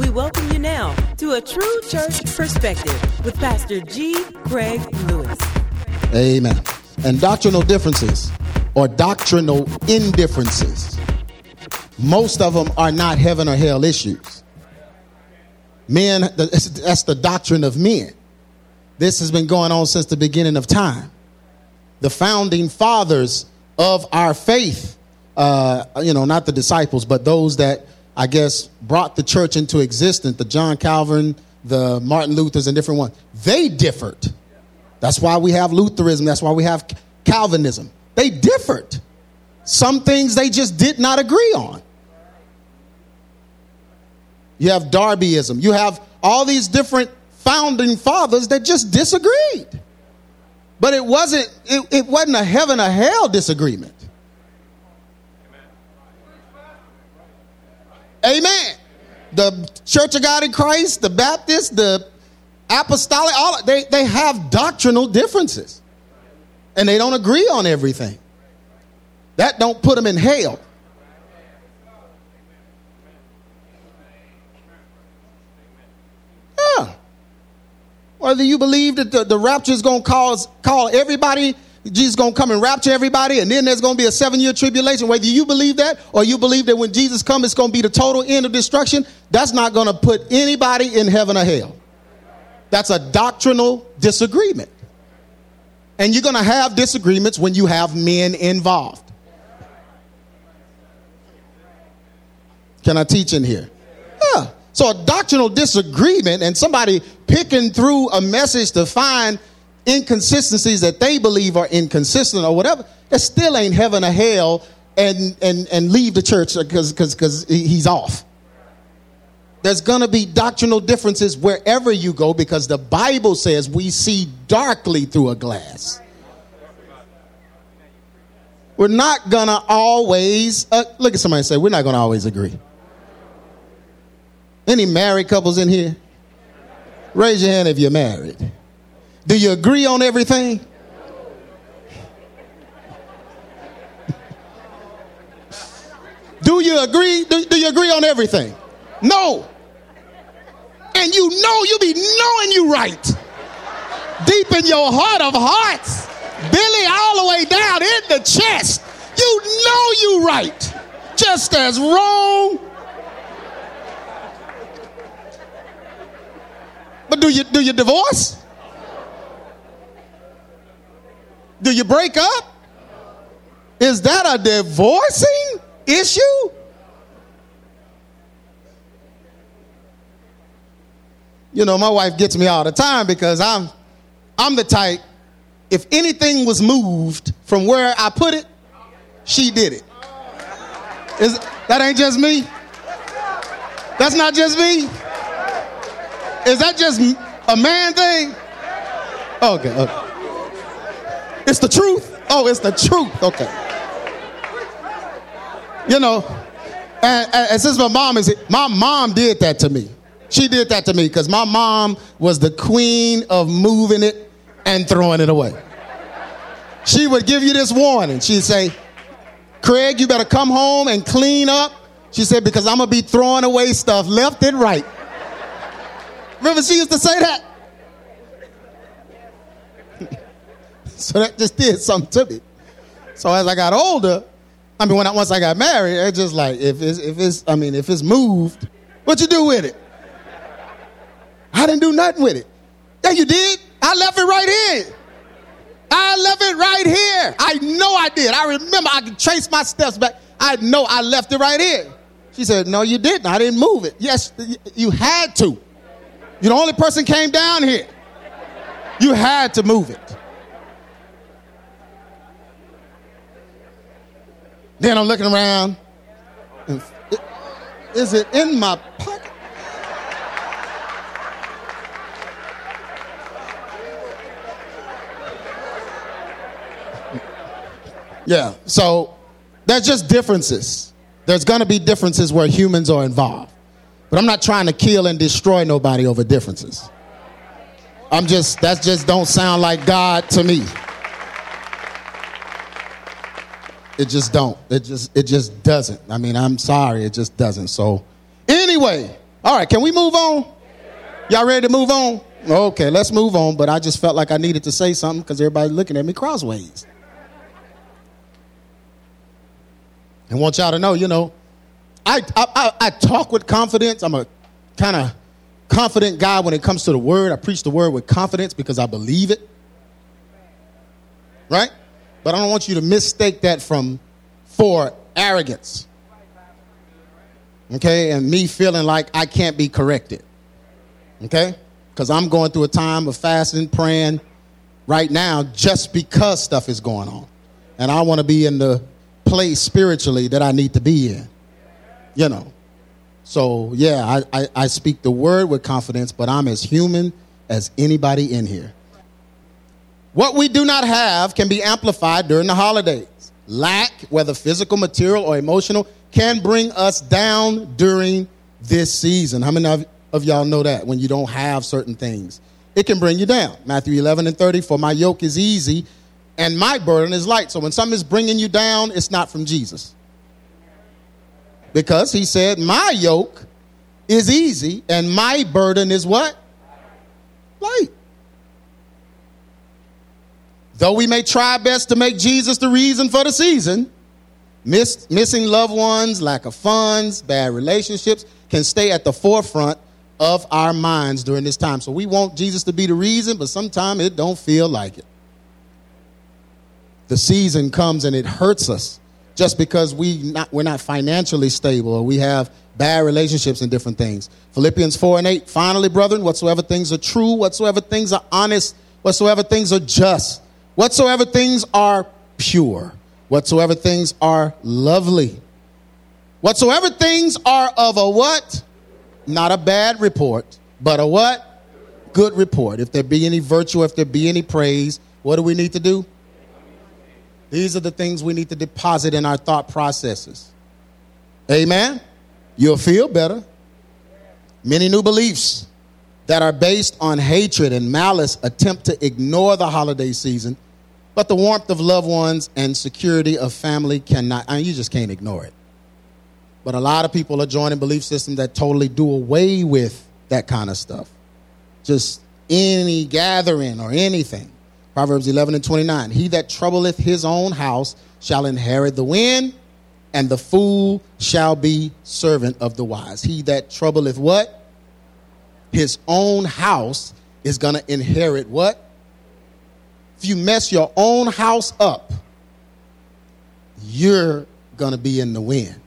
We welcome you now to a true church perspective with Pastor G. Craig Lewis. Amen. And doctrinal differences or doctrinal indifferences, most of them are not heaven or hell issues. Men, that's the doctrine of men. This has been going on since the beginning of time. The founding fathers of our faith, uh, you know, not the disciples, but those that I guess brought the church into existence, the John Calvin, the Martin Luthers, and different ones, they differed. That's why we have Lutheranism. That's why we have Calvinism. They differed. Some things they just did not agree on. You have Darbyism. You have all these different founding fathers that just disagreed. But it wasn't it, it wasn't a heaven or hell disagreement. Amen. The Church of God in Christ, the Baptist, the Apostolic, all they, they have doctrinal differences. And they don't agree on everything. That don't put them in hell. Yeah. Whether you believe that the, the rapture is going to cause call everybody, Jesus is going to come and rapture everybody, and then there's going to be a seven year tribulation. Whether you believe that or you believe that when Jesus comes, it's going to be the total end of destruction, that's not going to put anybody in heaven or hell. That's a doctrinal disagreement. And you're going to have disagreements when you have men involved. Can I teach in here? Yeah. So a doctrinal disagreement and somebody picking through a message to find inconsistencies that they believe are inconsistent or whatever, that still ain't heaven or hell and and and leave the church because he's off. There's going to be doctrinal differences wherever you go because the Bible says we see darkly through a glass. We're not going to always, uh, look at somebody and say, we're not going to always agree. Any married couples in here? Raise your hand if you're married. Do you agree on everything? Do you agree? Do, do, you agree on everything? No. And you know you be knowing you right. Deep in your heart of hearts. Billy all the way down in the chest. You know you right. Just as wrong But do you do you divorce? Do you break up? Is that a divorcing issue? You know, my wife gets me all the time because I'm I'm the type if anything was moved from where I put it, she did it. Is that ain't just me? That's not just me. Is that just a man thing? Okay, okay. It's the truth? Oh, it's the truth. Okay. You know, and, and since my mom is, my mom did that to me. She did that to me because my mom was the queen of moving it and throwing it away. She would give you this warning. She'd say, Craig, you better come home and clean up. She said, because I'm going to be throwing away stuff left and right. Remember, she used to say that? so that just did something to me. So as I got older, I mean, when I, once I got married, it's just like if it's if it's I mean if it's moved, what you do with it? I didn't do nothing with it. Yeah, you did. I left it right here. I left it right here. I know I did. I remember. I can trace my steps back. I know I left it right here. She said, "No, you didn't. I didn't move it. Yes, you had to." You're the only person came down here. You had to move it. Then I'm looking around. Is it in my pocket? Yeah, so there's just differences. There's going to be differences where humans are involved. But I'm not trying to kill and destroy nobody over differences. I'm just, that just don't sound like God to me. It just don't. It just, it just doesn't. I mean, I'm sorry, it just doesn't. So, anyway, All right, can we move on? Y'all ready to move on? Okay, let's move on. But I just felt like I needed to say something because everybody's looking at me crossways. And want y'all to know, you know, I, I, I talk with confidence. I'm a kind of confident guy when it comes to the word. I preach the word with confidence because I believe it. Right? But I don't want you to mistake that from for arrogance. Okay? And me feeling like I can't be corrected. Okay? Because I'm going through a time of fasting, praying right now just because stuff is going on. And I want to be in the place spiritually that I need to be in. You know. So, yeah, I, I, I speak the word with confidence, but I'm as human as anybody in here. What we do not have can be amplified during the holidays. Lack, whether physical, material, or emotional, can bring us down during this season. How many of, of y'all know that when you don't have certain things? It can bring you down. Matthew 11 and 30, for my yoke is easy and my burden is light. So when something is bringing you down, it's not from Jesus. Because he said, my yoke is easy and my burden is what? Light. Though we may try best to make Jesus the reason for the season, miss, missing loved ones, lack of funds, bad relationships can stay at the forefront of our minds during this time. So we want Jesus to be the reason, but sometimes it don't feel like it. The season comes and it hurts us just because we not, we're not financially stable or we have bad relationships and different things. Philippians 4 and 8, finally, brethren, whatsoever things are true, whatsoever things are honest, whatsoever things are just, Whatsoever things are pure, whatsoever things are lovely, whatsoever things are of a what? Not a bad report, but a what? Good report. If there be any virtue, if there be any praise, what do we need to do? These are the things we need to deposit in our thought processes. Amen? You'll feel better. Many new beliefs that are based on hatred and malice attempt to ignore the holiday season but the warmth of loved ones and security of family cannot, I mean, you just can't ignore it. But a lot of people are joining belief systems that totally do away with that kind of stuff. Just any gathering or anything. Proverbs 11 and 29. He that troubleth his own house shall inherit the wind, and the fool shall be servant of the wise. He that troubleth what? His own house is going to inherit what? If you mess your own house up, you're going to be in the wind.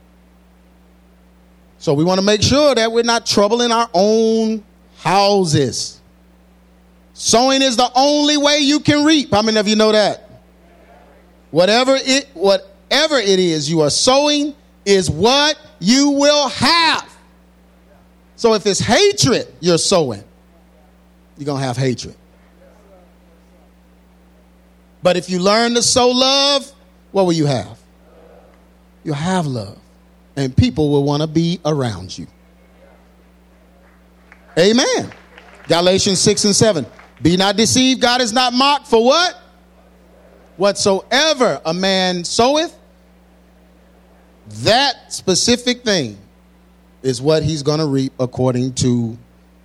So we want to make sure that we're not troubling our own houses. Sowing is the only way you can reap. How many of you know that? Whatever it whatever it is you are sowing is what you will have. So if it's hatred you're sowing, you're going to have hatred. But if you learn to sow love, what will you have? You'll have love. And people will want to be around you. Amen. Galatians 6 and 7. Be not deceived, God is not mocked for what? Whatsoever a man soweth, that specific thing is what he's going to reap according to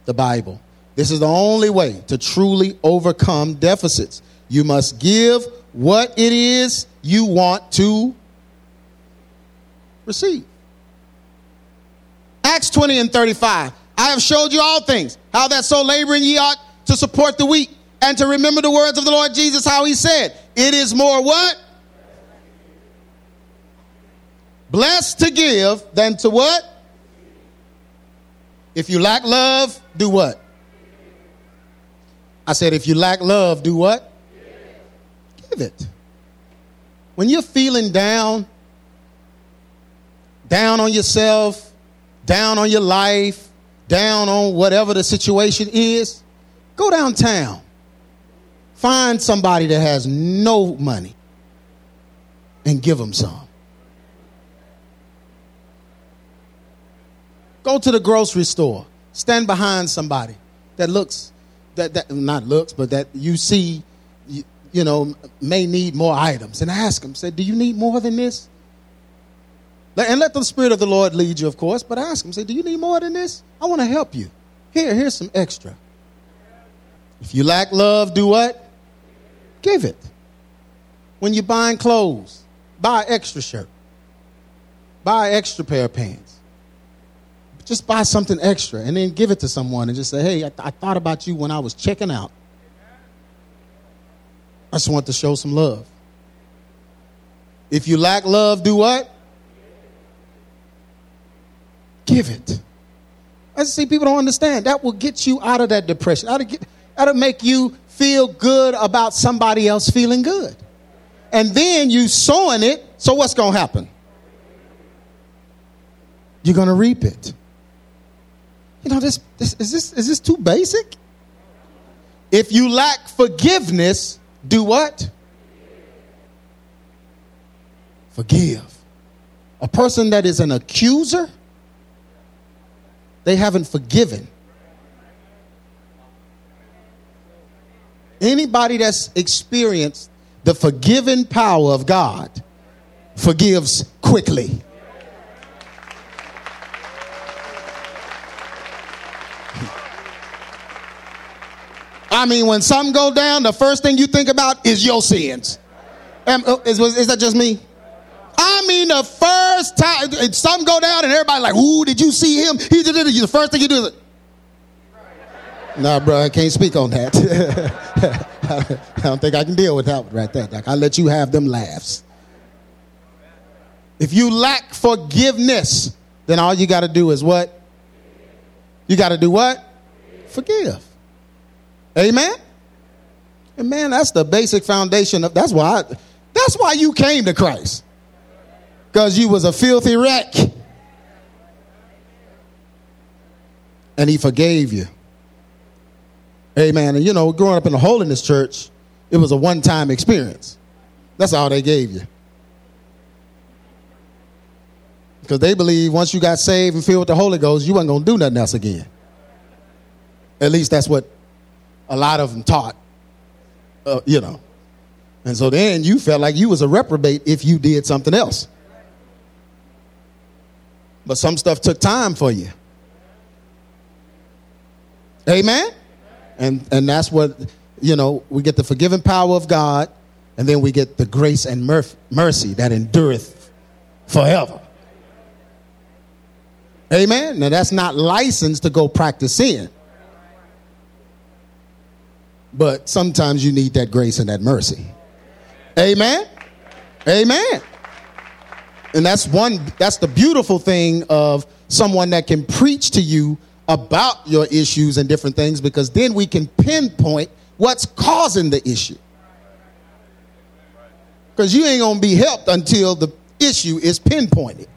the Bible. This is the only way to truly overcome deficits. You must give what it is you want to receive. Acts 20 and 35. I have showed you all things, how that so laboring ye ought to support the weak, and to remember the words of the Lord Jesus, how he said, It is more what? Blessed to give than to what? If you lack love, do what? I said, if you lack love, do what? It. When you're feeling down, down on yourself, down on your life, down on whatever the situation is, go downtown. Find somebody that has no money and give them some. Go to the grocery store. Stand behind somebody that looks that, that not looks, but that you see you know, may need more items and ask them, say, do you need more than this? And let the Spirit of the Lord lead you, of course, but ask Him, say, Do you need more than this? I want to help you. Here, here's some extra. If you lack love, do what? Give it. When you're buying clothes, buy an extra shirt, buy an extra pair of pants. Just buy something extra and then give it to someone and just say, Hey, I, th- I thought about you when I was checking out. I just want to show some love. If you lack love, do what? Give it. I see people don't understand. That will get you out of that depression. That'll, get, that'll make you feel good about somebody else feeling good. And then you sowing it, so what's going to happen? You're going to reap it. You know, this, this, is, this, is this too basic? If you lack forgiveness, do what? Forgive. A person that is an accuser, they haven't forgiven. Anybody that's experienced the forgiving power of God forgives quickly. I mean, when something go down, the first thing you think about is your sins. Uh, is, is that just me? I mean, the first time something go down and everybody like, "Ooh, did you see him?" He did it. The first thing you do is, "Nah, bro, I can't speak on that. I don't think I can deal with that right there. Like, I let you have them laughs. If you lack forgiveness, then all you got to do is what? You got to do what? Forgive. Amen. And man, that's the basic foundation of. That's why. I, that's why you came to Christ. Because you was a filthy wreck. And he forgave you. Amen. And you know, growing up in the holiness church, it was a one time experience. That's all they gave you. Because they believe once you got saved and filled with the Holy Ghost, you going to do nothing else again. At least that's what a lot of them taught, uh, you know. And so then you felt like you was a reprobate if you did something else. But some stuff took time for you. Amen? And, and that's what, you know, we get the forgiving power of God, and then we get the grace and mercy that endureth forever. Amen? Now, that's not license to go practice sin. But sometimes you need that grace and that mercy. Amen? Amen. And that's one, that's the beautiful thing of someone that can preach to you about your issues and different things because then we can pinpoint what's causing the issue. Because you ain't gonna be helped until the issue is pinpointed.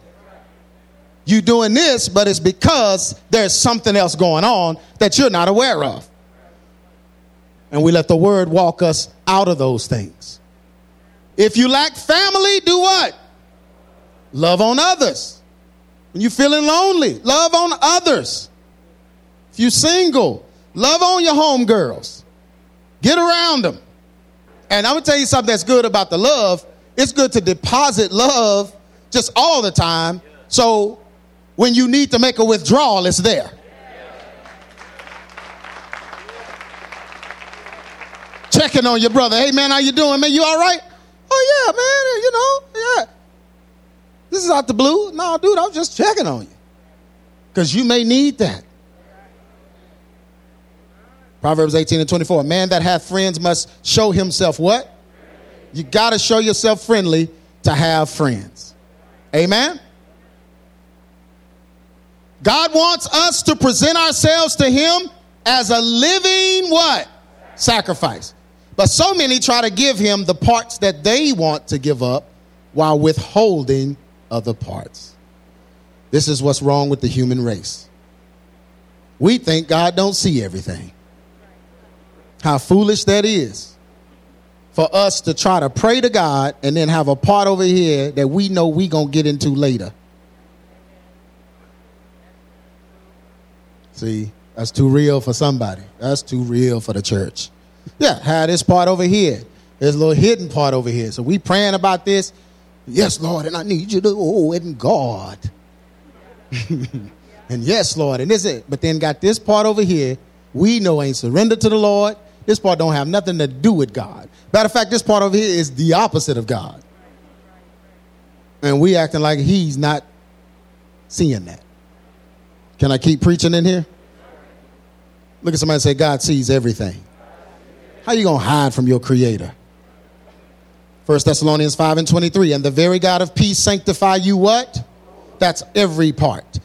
You doing this, but it's because there's something else going on that you're not aware of. And we let the word walk us out of those things. If you lack family, do what? Love on others. When you're feeling lonely, love on others. If you're single, love on your homegirls. Get around them. And I'm gonna tell you something that's good about the love. It's good to deposit love just all the time. So when you need to make a withdrawal, it's there. Checking on your brother. Hey man, how you doing, man? You all right? Oh yeah, man. You know, yeah. This is out the blue. No, dude, I'm just checking on you. Because you may need that. Proverbs 18 and 24. A man that hath friends must show himself what? You got to show yourself friendly to have friends. Amen? God wants us to present ourselves to him as a living what? Sacrifice. But so many try to give him the parts that they want to give up while withholding other parts. This is what's wrong with the human race. We think God don't see everything. How foolish that is. For us to try to pray to God and then have a part over here that we know we going to get into later. See, that's too real for somebody. That's too real for the church. Yeah, have this part over here. There's a little hidden part over here. So we praying about this Yes, Lord, and I need you to, oh, and God. and yes, Lord, and this is it. But then got this part over here, we know ain't surrendered to the Lord. This part don't have nothing to do with God. Matter of fact, this part over here is the opposite of God. And we acting like he's not seeing that. Can I keep preaching in here? Look at somebody say, God sees everything. How are you gonna hide from your creator? 1 Thessalonians 5 and 23. And the very God of peace sanctify you what? That's every part.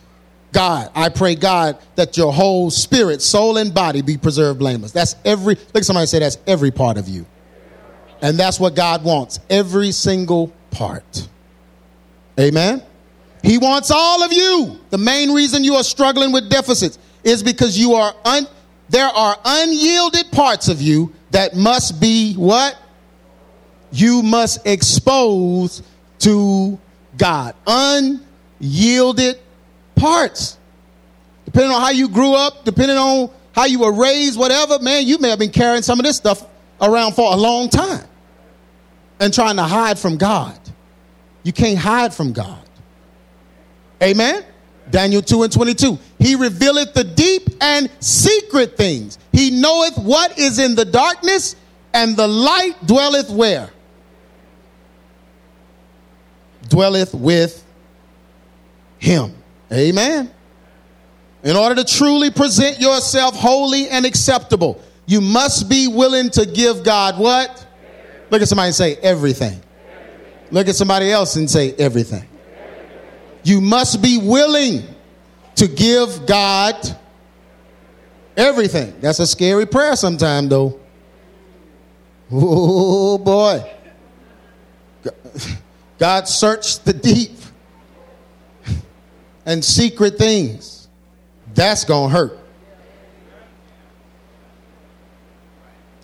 God, I pray, God, that your whole spirit, soul, and body be preserved blameless. That's every, look somebody say that's every part of you. And that's what God wants, every single part. Amen? He wants all of you. The main reason you are struggling with deficits is because you are un, there are unyielded parts of you that must be what? You must expose to God. Unyielded parts. Depending on how you grew up, depending on how you were raised, whatever, man, you may have been carrying some of this stuff around for a long time and trying to hide from God. You can't hide from God. Amen? Daniel 2 and 22. He revealeth the deep and secret things. He knoweth what is in the darkness, and the light dwelleth where? Dwelleth with him. Amen. In order to truly present yourself holy and acceptable, you must be willing to give God what? Look at somebody and say everything. Look at somebody else and say everything. You must be willing to give God everything. That's a scary prayer sometimes, though. Oh boy. God searched the deep and secret things. That's going to hurt.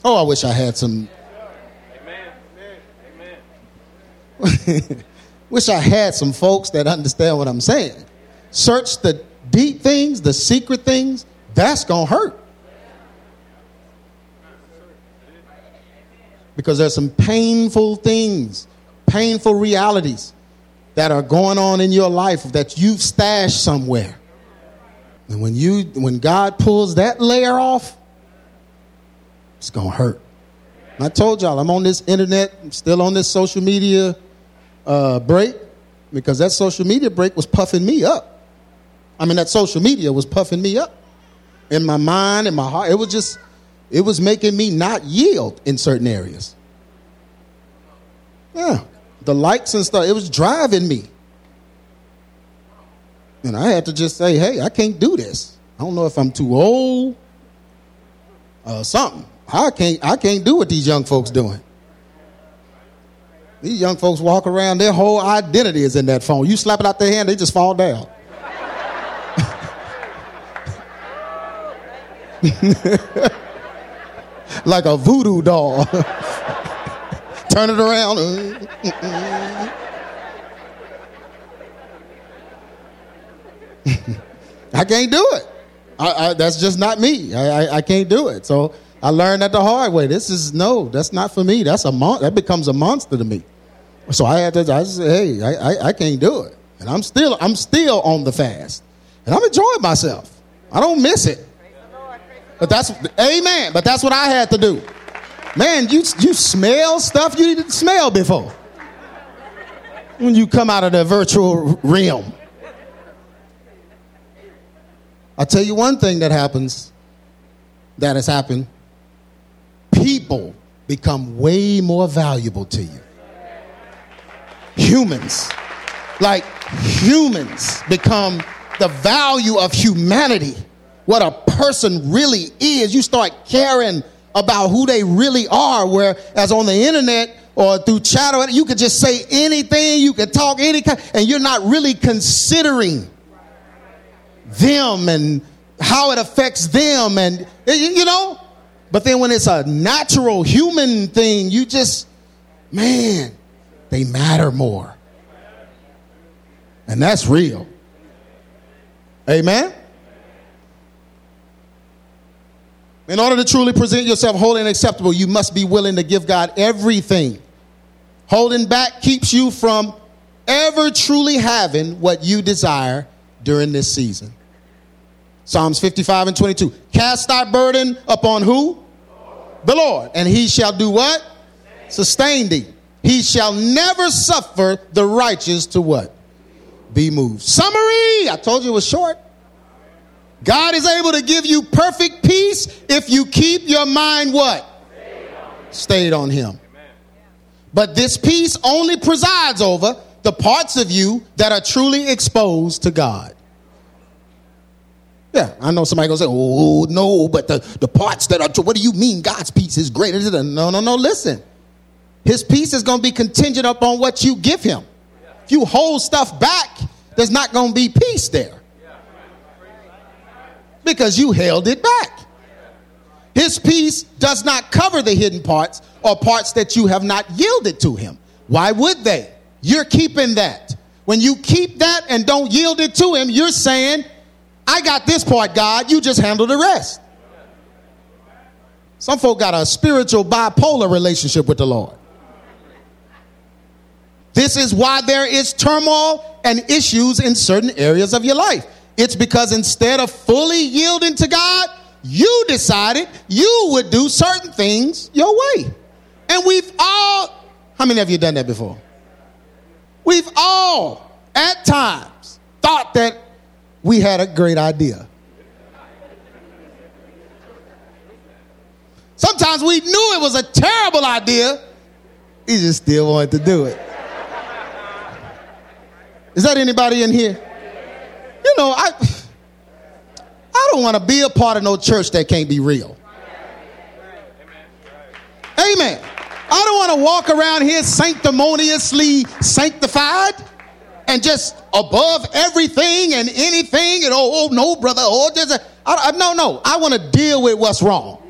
Oh, I wish I had some. Amen. Amen. wish I had some folks that understand what I'm saying. Search the deep things, the secret things. That's going to hurt. Because there's some painful things, painful realities that are going on in your life that you've stashed somewhere. And when you when God pulls that layer off, it's gonna hurt. And I told y'all I'm on this internet, I'm still on this social media uh, break because that social media break was puffing me up. I mean, that social media was puffing me up in my mind, in my heart. It was just, it was making me not yield in certain areas. Yeah the likes and stuff, it was driving me. And I had to just say, hey, I can't do this. I don't know if I'm too old or something. I can't, I can't do what these young folks doing. These young folks walk around, their whole identity is in that phone. You slap it out their hand, they just fall down. like a voodoo doll. Turn it around. I can't do it. I, I, that's just not me. I, I, can't do it. So I learned that the hard way. This is no, that's not for me. That's a mon- that becomes a monster to me. So I had to. I say, hey, I, I, can't do it, and I'm still I'm still on the fast, and I'm enjoying myself. I don't miss it. But that's amen. But that's what I had to do. Man, you, you smell stuff you didn't smell before when you come out of the virtual realm. I'll tell you one thing that happens that has happened people become way more valuable to you. Humans, like humans, become the value of humanity. What a person really is. You start caring about who they really are. Whereas on the internet or through chat, you could just say anything, you could talk any kind, and you're not really considering them and how it affects them, and you know. But then when it's a natural human thing, you just, man, they matter more. And that's real. Amen. In order to truly present yourself holy and acceptable, you must be willing to give God everything. Holding back keeps you from ever truly having what you desire during this season. Psalms 55 and 22. Cast thy burden upon who? The Lord. And he shall do what? Sustain thee. He shall never suffer the righteous to what? Be moved. Summary. I told you it was short. God is able to give you perfect peace if you keep your mind what? Stayed on him. But this peace only presides over the parts of you that are truly exposed to God. Yeah, I know somebody gonna say, "Oh no," but the, the parts that are what do you mean God's peace is greater than no, no, no. Listen, His peace is gonna be contingent upon what you give Him. If you hold stuff back, there's not gonna be peace there because you held it back. His peace does not cover the hidden parts or parts that you have not yielded to Him. Why would they? You're keeping that. When you keep that and don't yield it to Him, you're saying I got this part, God. You just handle the rest. Some folk got a spiritual bipolar relationship with the Lord. This is why there is turmoil and issues in certain areas of your life. It's because instead of fully yielding to God, you decided you would do certain things your way. And we've all, how many of you done that before? We've all, at times, thought that we had a great idea. Sometimes we knew it was a terrible idea, we just still wanted to do it. Is that anybody in here? You know, I I don't want to be a part of no church that can't be real. Amen. I don't want to walk around here sanctimoniously sanctified and just above everything and anything and oh, oh no brother oh just I, I, no no i want to deal with what's wrong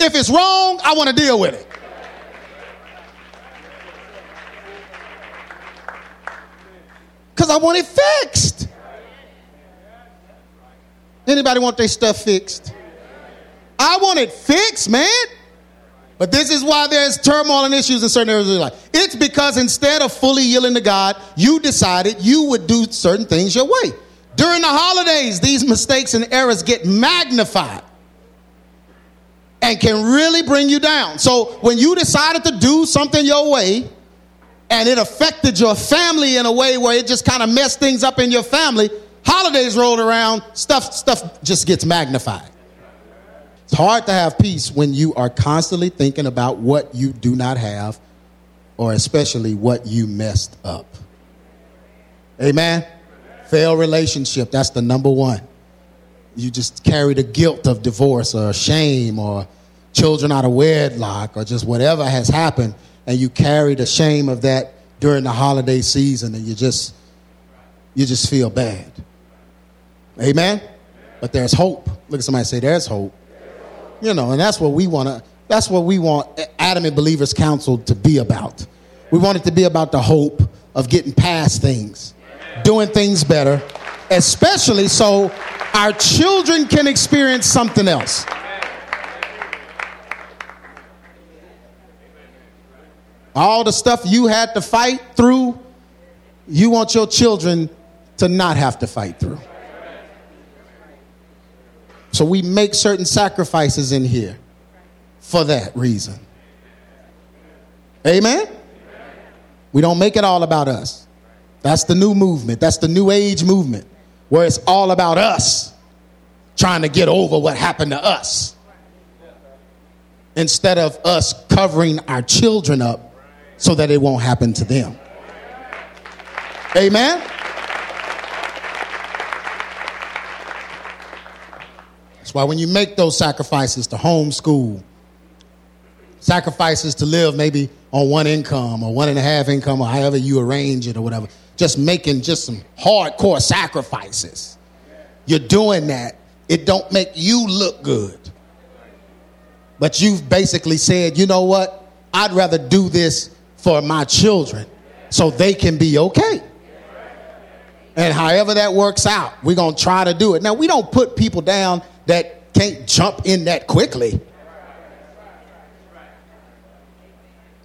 if it's wrong i want to deal with it because i want it fixed anybody want their stuff fixed i want it fixed man but this is why there's turmoil and issues in certain areas of your life. It's because instead of fully yielding to God, you decided you would do certain things your way. During the holidays, these mistakes and errors get magnified and can really bring you down. So when you decided to do something your way and it affected your family in a way where it just kind of messed things up in your family, holidays rolled around, stuff stuff just gets magnified. It's hard to have peace when you are constantly thinking about what you do not have, or especially what you messed up. Amen? Failed relationship, that's the number one. You just carry the guilt of divorce or shame or children out of wedlock or just whatever has happened, and you carry the shame of that during the holiday season, and you just you just feel bad. Amen? But there's hope. Look at somebody say, There's hope. You know, and that's what we want to, that's what we want Adamant Believers Council to be about. We want it to be about the hope of getting past things, doing things better, especially so our children can experience something else. All the stuff you had to fight through, you want your children to not have to fight through. So we make certain sacrifices in here for that reason. Amen? We don't make it all about us. That's the new movement. That's the new age movement where it's all about us trying to get over what happened to us instead of us covering our children up so that it won't happen to them. Amen? That's why when you make those sacrifices to homeschool, sacrifices to live maybe on one income or one and a half income or however you arrange it or whatever, just making just some hardcore sacrifices. You're doing that. It don't make you look good. But you've basically said, you know what? I'd rather do this for my children so they can be okay. And however that works out, we're going to try to do it. Now, we don't put people down that can't jump in that quickly.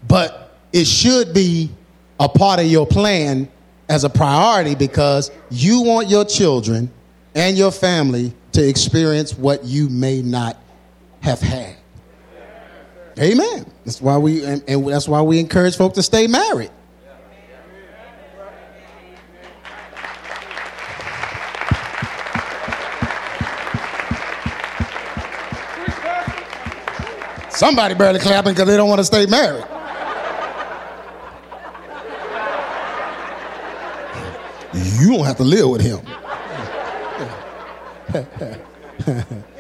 But it should be a part of your plan as a priority because you want your children and your family to experience what you may not have had. Amen. That's why we and, and that's why we encourage folk to stay married. Somebody barely clapping because they don't want to stay married. You don't have to live with him.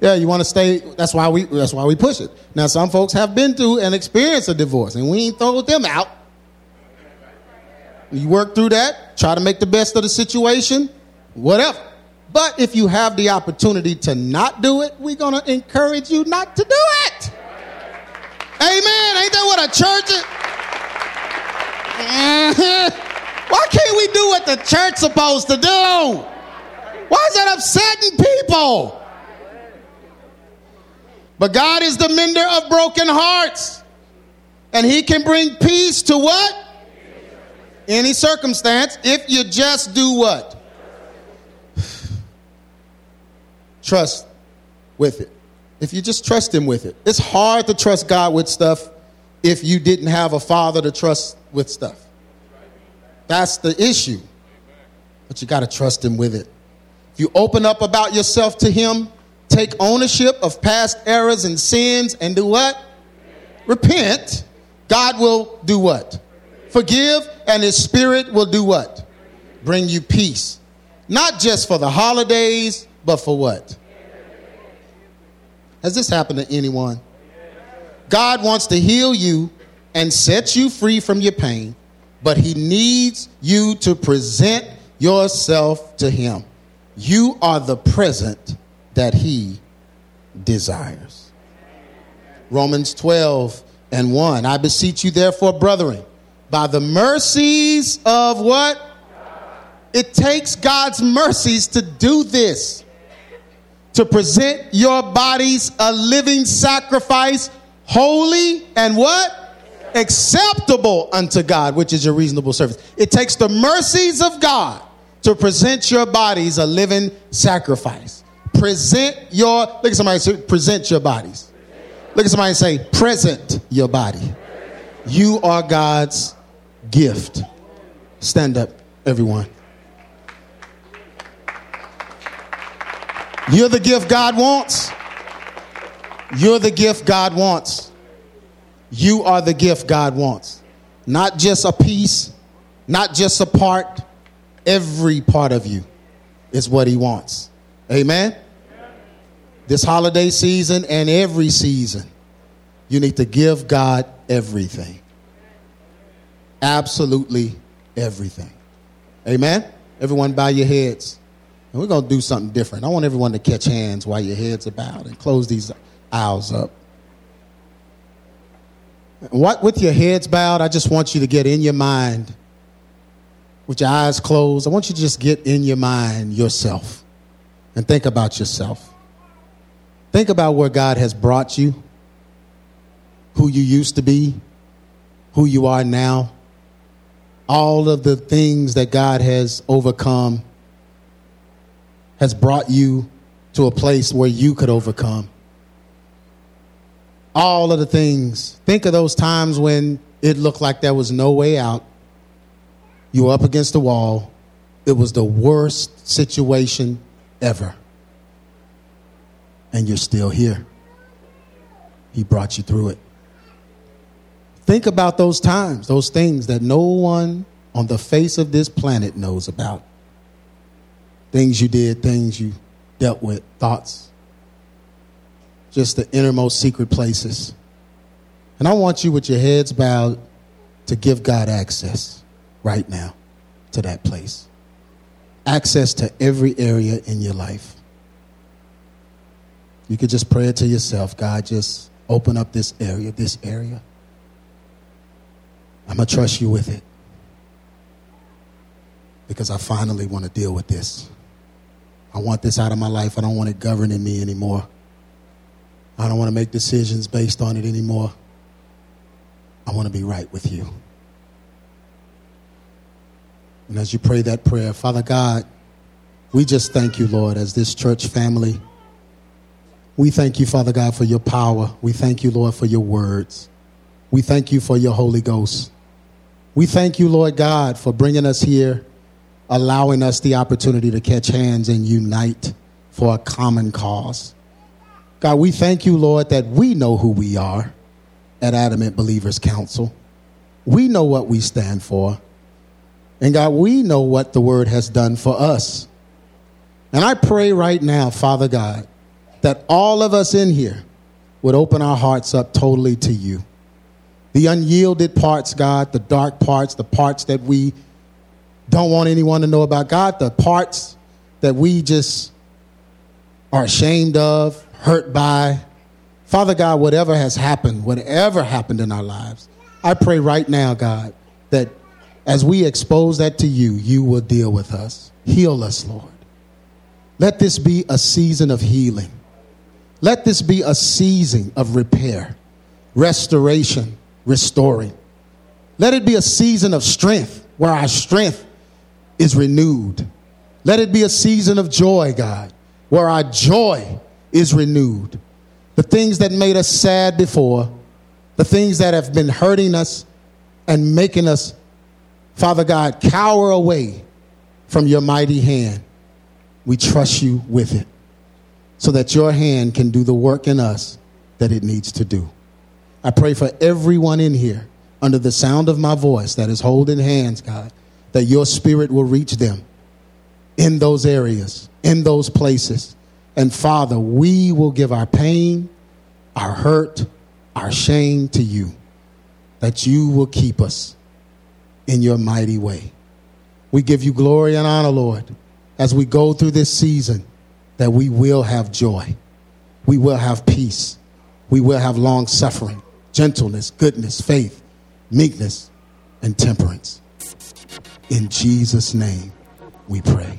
yeah, you want to stay. That's why we. That's why we push it. Now, some folks have been through and experienced a divorce, and we ain't throw them out. You work through that. Try to make the best of the situation. Whatever. But if you have the opportunity to not do it, we're to encourage you not to do it. Amen. Ain't that what a church is? Why can't we do what the church supposed to do? Why is that upsetting people? But God is the mender of broken hearts. And he can bring peace to what? Any circumstance if you just do what? trust with it. If you just trust Him with it, it's hard to trust God with stuff if you didn't have a father to trust with stuff. That's the issue. But you got to trust Him with it. If you open up about yourself to Him, take ownership of past errors and sins, and do what? Repent. God will do what? Forgive, and His Spirit will do what? Bring you peace. Not just for the holidays, but for what? Has this happened to anyone? God wants to heal you and set you free from your pain, but He needs you to present yourself to Him. You are the present that He desires. Romans 12 and 1. I beseech you, therefore, brethren, by the mercies of what? It takes God's mercies to do this to present your bodies a living sacrifice, holy and what? Acceptable unto God, which is your reasonable service. It takes the mercies of God to present your bodies a living sacrifice. Present your, look at somebody say, present your bodies. Look at somebody say, present your body. You are God's gift. Stand up, everyone. You're the gift God wants. You're the gift God wants. You are the gift God wants. Not just a piece, not just a part, every part of you is what He wants. Amen? This holiday season and every season, you need to give God everything. Absolutely everything. Amen? Everyone, bow your heads. And we're going to do something different. I want everyone to catch hands while your heads are bowed and close these aisles up. What, with your heads bowed, I just want you to get in your mind, with your eyes closed, I want you to just get in your mind yourself and think about yourself. Think about where God has brought you, who you used to be, who you are now, all of the things that God has overcome has brought you to a place where you could overcome. All of the things. Think of those times when it looked like there was no way out. You were up against the wall. It was the worst situation ever. And you're still here. He brought you through it. Think about those times, those things that no one on the face of this planet knows about things you did, things you dealt with, thoughts, just the innermost secret places. And I want you, with your heads bowed, to give God access right now to that place. Access to every area in your life. You could just pray it to yourself God, just open up this area, this area. I'm going to trust you with it because I finally want to deal with this. I want this out of my life. I don't want it governing me anymore. I don't want to make decisions based on it anymore. I want to be right with you. And as you pray that prayer, Father God, we just thank you, Lord, as this church family. We thank you, Father God, for your power. We thank you, Lord, for your words. We thank you for your Holy Ghost. We thank you, Lord God, for bringing us here, allowing us the opportunity to catch hands and unite for a common cause. God, we thank you, Lord, that we know who we are at Adamant Believers Council. We know what we stand for. And God, we know what the word has done for us. And I pray right now, Father God, that all of us in here would open our hearts up totally to you. The unyielded parts, God, the dark parts, the parts that we don't want anyone to know about, God, the parts that we just are ashamed of, hurt by. Father God, whatever has happened, whatever happened in our lives, I pray right now, God, that as we expose that to you, you will deal with us. Heal us, Lord. Let this be a season of healing. Let this be a season of repair, restoration, restoring. Let it be a season of strength where our strength is renewed. Let it be a season of joy, God, where our joy is renewed. The things that made us sad before, the things that have been hurting us and making us, Father God, cower away from your mighty hand. We trust you with it so that your hand can do the work in us that it needs to do. I pray for everyone in here under the sound of my voice that is holding hands, God, that your spirit will reach them in those areas, in those places. And Father, we will give our pain, our hurt, our shame to you, that you will keep us in your mighty way. We give you glory and honor, Lord, as we go through this season, that we will have joy, we will have peace, we will have long suffering, gentleness, goodness, faith, meekness, and temperance. In Jesus' name we pray.